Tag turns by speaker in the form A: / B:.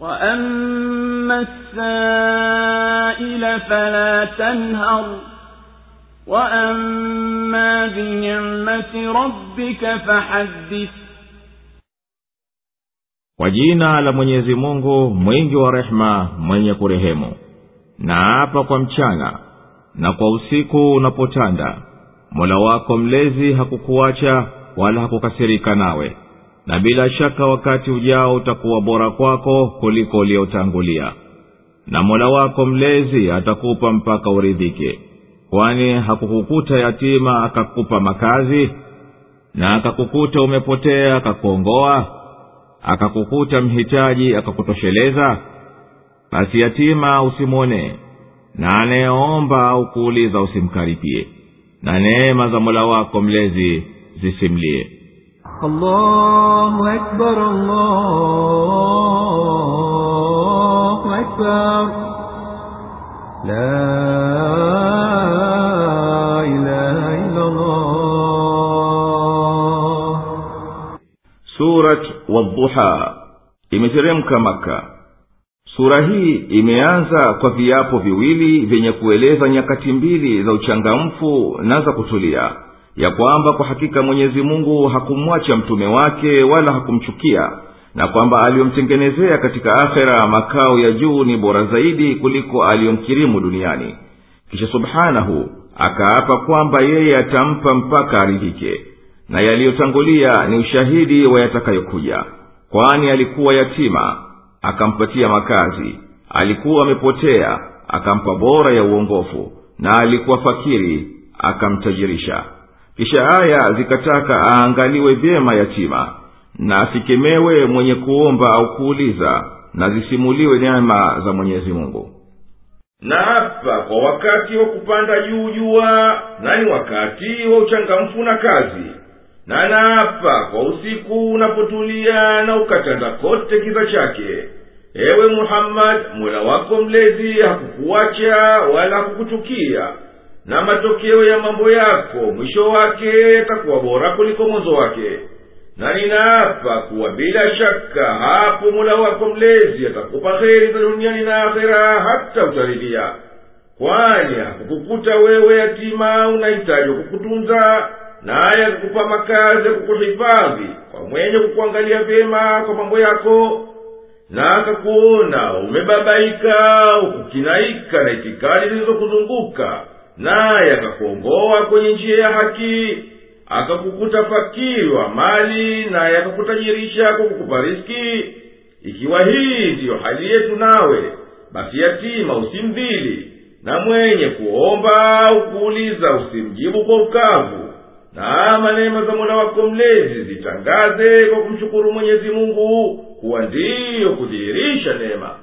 A: وأما السائل فلا تنهر وأما بنعمة ربك فحدث
B: kwa jina la mwenyezi mungu mwingi wa rehema mwenye kurehemu na hapa kwa mchana na kwa usiku unapotanda mola wako mlezi hakukuacha wala hakukasirika nawe na bila shaka wakati ujao utakuwa bora kwako kuliko uliotangulia. Na mola wako mlezi atakupa mpaka uridhike. Kwani hakukukuta yatima akakupa makazi na akakukuta umepotea akakuongoa akakukuta mhitaji akakutosheleza basi yatima usimwonee na anayeomba au kuuliza usimkaripie. Na neema za mola wako mlezi zisimlie
C: الله أكبر الله أكبر لا إله إلا الله
D: surat wadhuha imeteremka maka sura hii imeanza kwa viapo viwili vyenye kueleza nyakati mbili za uchangamfu na za kutulia ya kwamba kwa hakika mwenyezi mungu hakumwacha mtume wake wala hakumchukia na kwamba aliyomtengenezea katika akhera makao ya juu ni bora zaidi kuliko aliyomkirimu duniani. Kisha subhanahu akaapa kwamba yeye atampa mpaka aridhike na yaliyotangulia ni ushahidi wa yatakayokuja kwani alikuwa yatima akampatia makazi alikuwa amepotea akampa bora ya uongofu na alikuwa fakiri akamtajirisha kisha aya zikataka aangaliwe vyema yatima na asikemewe mwenye kuomba au kuuliza na zisimuliwe neema za mwenyezi mungu. Na hapa kwa wakati wa kupanda juu jua na ni wakati wa uchangamfu na kazi. Na naapa kwa usiku unapotulia na ukatanda kote kiza chake ewe muhammadi mola wako mlezi hakukuacha wala hakukuchukia na matokeo ya mambo yako mwisho wake yatakuwa bora kuliko mwanzo wake. Na ninaapa kuwa bila shaka hapo mola wako mlezi atakupa heri za duniani na akhera hata utaridhia kwani hakukukuta wewe yatima unahitaji kukutunza naye akukupa makazi ya kukuhifadhi kwa mwenye kukuangalia vyema kwa mambo yako na akakuona umebabaika ukukinaika na itikadi zilizokuzunguka naye akakuongoa kwenye njia ya haki akakukuta fakiri wa mali naye akakutajirisha kwa kukupa riski ikiwa hii ndiyo hali yetu nawe basi yatima usimdhili na mwenye kuomba ukuuliza usimjibu kwa ukavu. Na manema za mola wako mlezi zitangaze kwa kumshukuru mwenyezi mungu kuwa ndiyo kudhihirisha neema